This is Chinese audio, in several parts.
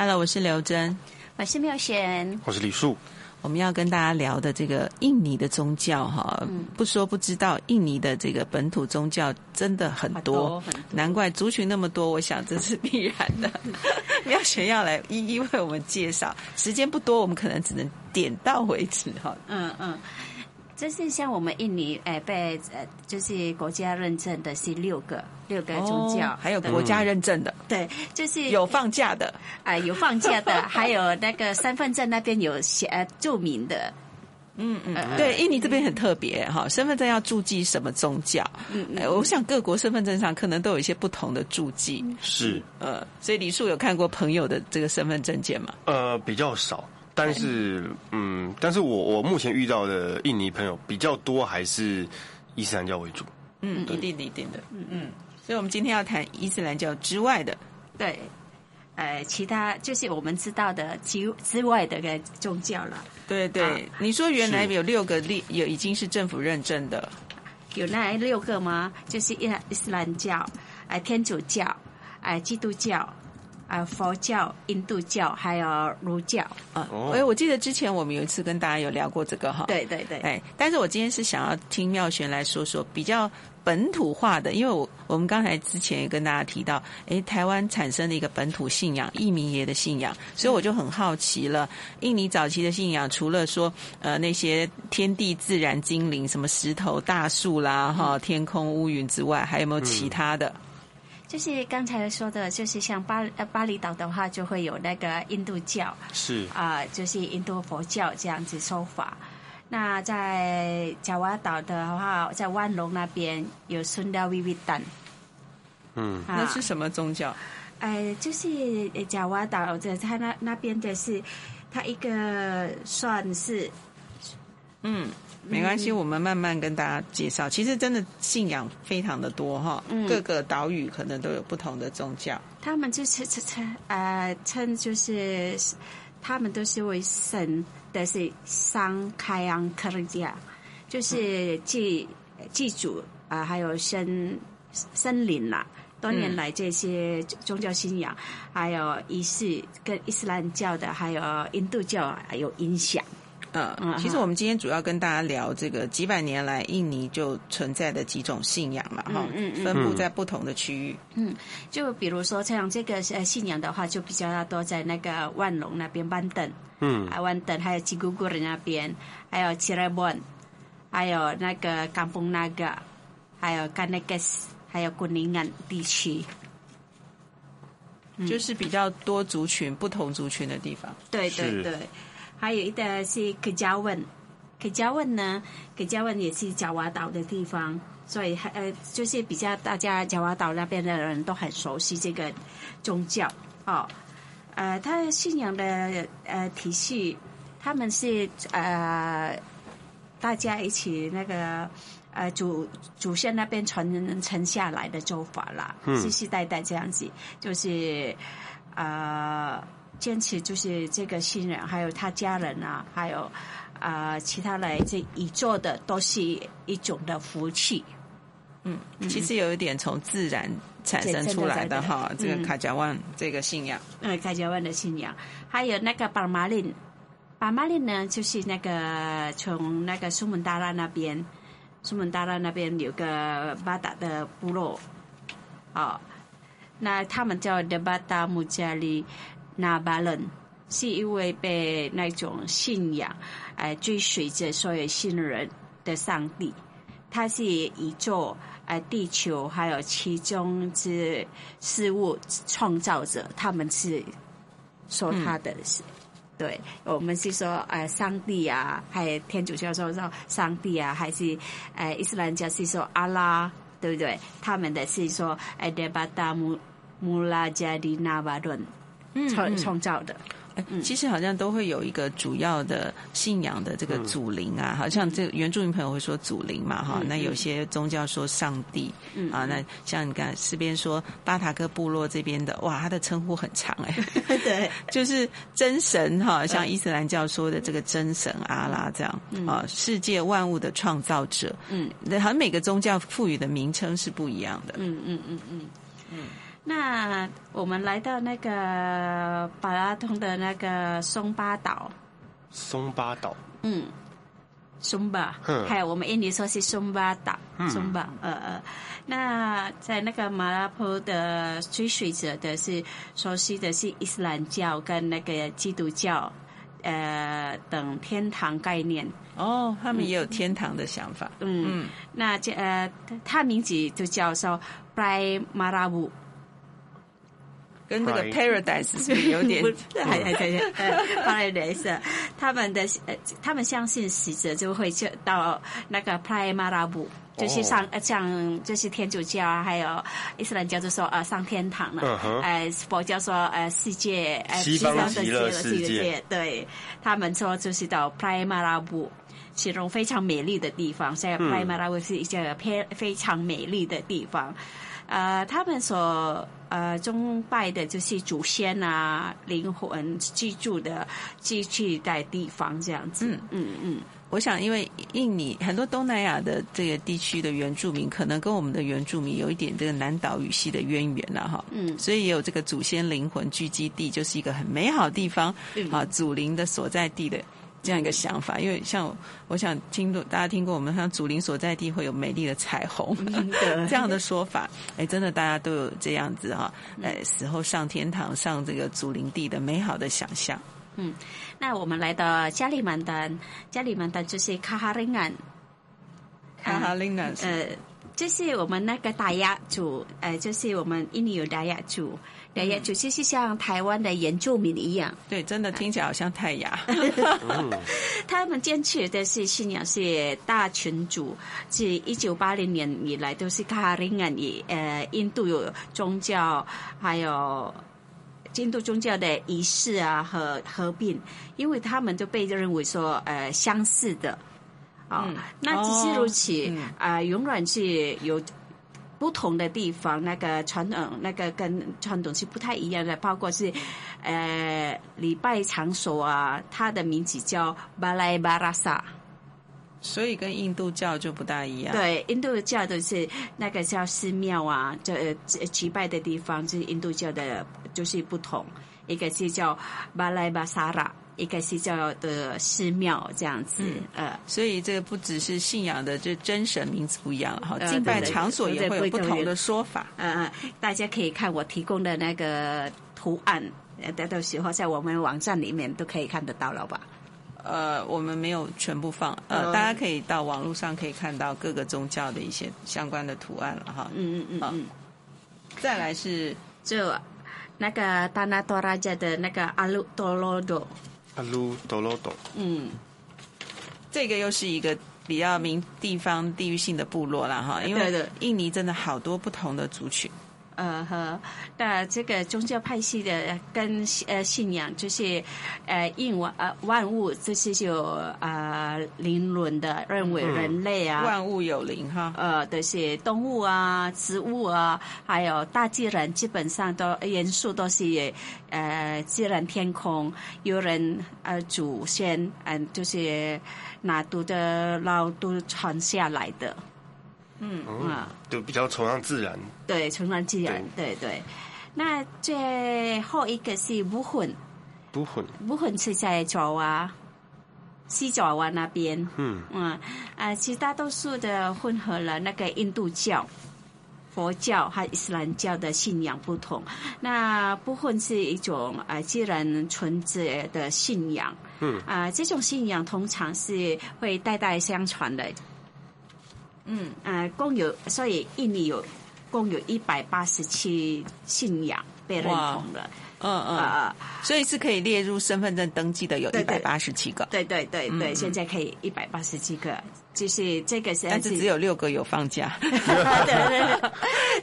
Hello，我是刘真，我是妙璇，我是李树。我们要跟大家聊的这个印尼的宗教，哈，不说不知道，印尼的这个本土宗教真的很多，难怪族群那么多。我想这是必然的。妙璇要来一一为我们介绍，时间不多，我们可能只能点到为止，哈。嗯嗯。就是像我们印尼，哎，被呃，就是国家认证的是六个六个宗教，哦，还有国家认证的，对，就是有放假的，啊，有放假的，还有那个身份证那边有写呃注明的，嗯嗯，对，印尼这边很特别哈，身份证要注记什么宗教，嗯嗯，我想各国身份证上可能都有一些不同的注记，是，呃，所以李树有看过朋友的这个身份证件吗？呃，比较少。但是，嗯，但是我我目前遇到的印尼朋友比较多，还是伊斯兰教为主。嗯，一定的一定的。嗯嗯。所以，我们今天要谈伊斯兰教之外的，对，呃，其他就是我们知道的之之外的个宗教了。对对，啊、你说原来有六个立有已经是政府认证的，有那六个吗？就是伊伊斯兰教、哎天主教、哎基督教。啊，佛教、印度教还有儒教啊，哎，我记得之前我们有一次跟大家有聊过这个哈，对对对，哎，但是我今天是想要听妙璇来说说比较本土化的，因为我我们刚才之前也跟大家提到，哎，台湾产生了一个本土信仰，印民爷的信仰，所以我就很好奇了，印尼早期的信仰除了说呃那些天地自然精灵，什么石头、大树啦，哈，天空乌云之外，还有没有其他的？嗯就是刚才说的，就是像巴呃巴厘岛的话，就会有那个印度教，是啊、呃，就是印度佛教这样子说法。那在爪哇岛的话，在万隆那边有孙达维维丹，嗯，啊、那是什么宗教？呃，就是爪哇岛的，他那那边的是，他一个算是，嗯。没关系，我们慢慢跟大家介绍。其实真的信仰非常的多哈，各个岛屿可能都有不同的宗教。他们就称称称呃称就是，他们都是为神的是桑开昂克里亚，就是祭祭祖啊，还有森森林啦。多年来这些宗教信仰还有仪式跟伊斯兰教的还有印度教还有影响。嗯，其实我们今天主要跟大家聊这个几百年来印尼就存在的几种信仰嘛，哈、嗯，嗯，分布在不同的区域。嗯，就比如说像这个呃信仰的话，就比较多在那个万隆那边，班等，嗯，啊万等，还有吉古古的那边，还有吉拉本，还有那个冈丰那个，还有甘内格斯，还有古宁安地区，就是比较多族群、不同族群的地方。对对对。还有一个是客家文，客家文呢，客家文也是爪哇岛的地方，所以还呃，就是比较大家爪哇岛那边的人都很熟悉这个宗教哦。呃，他信仰的呃体系，他们是呃大家一起那个呃祖祖先那边传承下来的做法啦，世世代代这样子，就是呃。坚持就是这个新人，还有他家人啊，还有啊、呃、其他来自宇宙的，都是一种的福气。嗯，其实有一点从自然产生出来的哈，这个卡加万这个信仰。嗯，卡加万的信仰，还有那个巴马林，巴马林呢，就是那个从那个苏门答腊那边，苏门答腊那边有个巴达的部落，哦，那他们叫德巴达穆加里。那巴伦是因为被那种信仰，呃，追随着所有信人的上帝，他是一座、呃，地球还有其中之事物创造者，他们是说他的是，嗯、对，我们是说呃，上帝啊，还有天主教说说上帝啊，还是呃，伊斯兰教是说阿拉，对不对？他们的是说呃，德巴达穆穆拉加迪那巴伦。创创造的，嗯，其实好像都会有一个主要的信仰的这个祖灵啊，好像这原住民朋友会说祖灵嘛，哈，那有些宗教说上帝，嗯啊，那像你看诗边说巴塔克部落这边的，哇，他的称呼很长哎，对，就是真神哈，像伊斯兰教说的这个真神阿拉这样，啊，世界万物的创造者，嗯，那好像每个宗教赋予的名称是不一样的，嗯嗯嗯嗯嗯。那我们来到那个巴拉通的那个松巴岛。松巴岛。嗯。松巴，还有我们印尼说是松巴岛，松巴，呃呃，那在那个马拉坡的追随者的是熟悉的是伊斯兰教跟那个基督教，呃等天堂概念。哦，他们也有天堂的想法。嗯，嗯那这呃，他名字就叫做 Prai Marabu。跟那个 Paradise 是不是有点，还还可以，Paradise，他们的呃，他们相信死者就会去到那个 Prai Marabu，就是上呃像就是天主教啊，还有伊斯兰教就说呃上天堂了，呃佛教说呃世界呃西方的极乐世界，对。他们说就是到 Prai Marabu，形容非常美丽的地方，所以 Prai Marabu 是一个非非常美丽的地方，呃，他们所。呃，崇拜的就是祖先啊，灵魂居住的居住的地方这样子。嗯嗯嗯，我想，因为印尼很多东南亚的这个地区的原住民，可能跟我们的原住民有一点这个南岛语系的渊源了哈。嗯，所以也有这个祖先灵魂聚集地，就是一个很美好的地方啊，祖灵的所在地的。这样一个想法，因为像我想听大家听过我们像祖灵所在地会有美丽的彩虹，这样的说法，哎，真的大家都有这样子哈，哎，死后上天堂上这个祖灵地的美好的想象。嗯，那我们来到加里曼丹，加里曼丹就是卡哈林安，卡哈林安，呃，就是我们那个大雅族，呃，就是我们印尼有大雅族。大雅族就是像台湾的原住民一样，对，真的听起来好像泰雅。他们坚持的是信仰是大群主，自一九八零年以来都是卡林安以呃印度有宗教，还有印度宗教的仪式啊和合并，因为他们都被认为说呃相似的啊，嗯、那即使如此啊、哦呃，永远是有。不同的地方，那个传统，那个跟传统是不太一样的，包括是，呃，礼拜场所啊，它的名字叫巴莱巴拉萨，所以跟印度教就不大一样。对，印度教的是那个叫寺庙啊，这祭拜的地方，就是印度教的，就是不同，一个是叫巴莱巴萨拉。一个是叫的寺庙这样子，嗯、呃，所以这个不只是信仰的，这真神名字不一样了哈，敬拜场所也会有不同的说法。嗯嗯，大家可以看我提供的那个图案，呃，到时候在我们网站里面都可以看得到了吧？呃，我们没有全部放，呃，大家可以到网络上可以看到各个宗教的一些相关的图案了哈。嗯嗯嗯嗯。再来是就那个达纳多拉家的那个阿鲁多罗多。阿鲁多罗多，嗯，这个又是一个比较名地方地域性的部落了哈，因为印尼真的好多不同的族群。呃呵，那这个宗教派系的跟呃信仰就是，呃，应万呃万物这些就啊灵魂的认为人类啊，万物有灵哈，呃，这些动物啊、植物啊，还有大自然，基本上都元素都是呃自然天空，有人呃祖先嗯就是拿督的老都传下来的。嗯啊，就比较崇尚自然。对，崇尚自然，对对，对。那最后一个是武混，武混，武混是在爪哇，西爪哇那边。嗯嗯啊，其实大多数的混合了那个印度教、佛教和伊斯兰教的信仰不同。那武混是一种啊自然纯洁的信仰。嗯啊，这种信仰通常是会代代相传的。嗯，呃，共有，所以印尼有共有一百八十七信仰被认同了，嗯嗯。啊，所以是可以列入身份证登记的有一百八十七个，对对对对，对，现在可以一百八十七个，就是这个是，但是只有六个有放假，对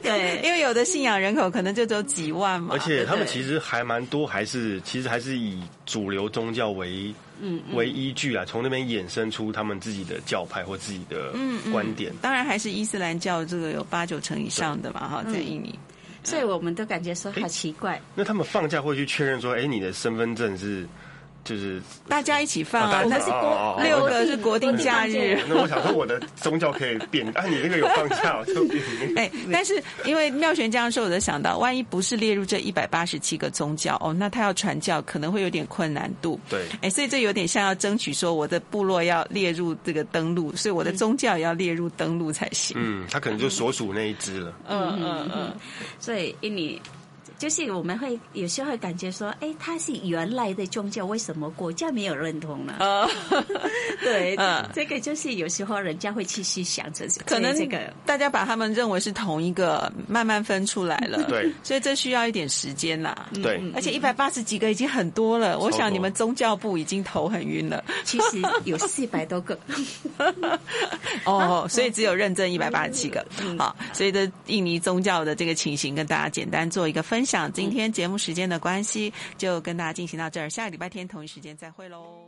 对对，因为有的信仰人口可能就只有几万嘛，而且他们其实还蛮多，还是其实还是以主流宗教为。嗯，为依据啊，从那边衍生出他们自己的教派或自己的观点。嗯嗯、当然，还是伊斯兰教这个有八九成以上的嘛，哈，在印尼。所以我们都感觉说好奇怪。那他们放假会去确认说，哎，你的身份证是，就是大家一起放啊，哦那是哦哦六个是国定假日。那我想说我的宗教可以变，啊，你那个有放假就变。哎，但是因为妙璇这样说，我就想到，万一不是列入这一百八十七个宗教哦，那他要传教可能会有点困难度。对，哎，所以这有点像要争取说，我的部落要列入这个登录，所以我的宗教也要列入登录才行。嗯，他可能就所属那一支了。嗯嗯嗯，所以印尼。就是我们会有时候会感觉说，哎，它是原来的宗教，为什么国家没有认同呢？哦，对，嗯，这个就是有时候人家会去细想这些，可能这个大家把他们认为是同一个，慢慢分出来了。对，所以这需要一点时间啦。对，而且一百八十几个已经很多了，我想你们宗教部已经头很晕了。其实有四百多个，哦，所以只有认证一百八十七个。好，所以的印尼宗教的这个情形，跟大家简单做一个分享。今天节目时间的关系，就跟大家进行到这儿。下个礼拜天同一时间再会喽。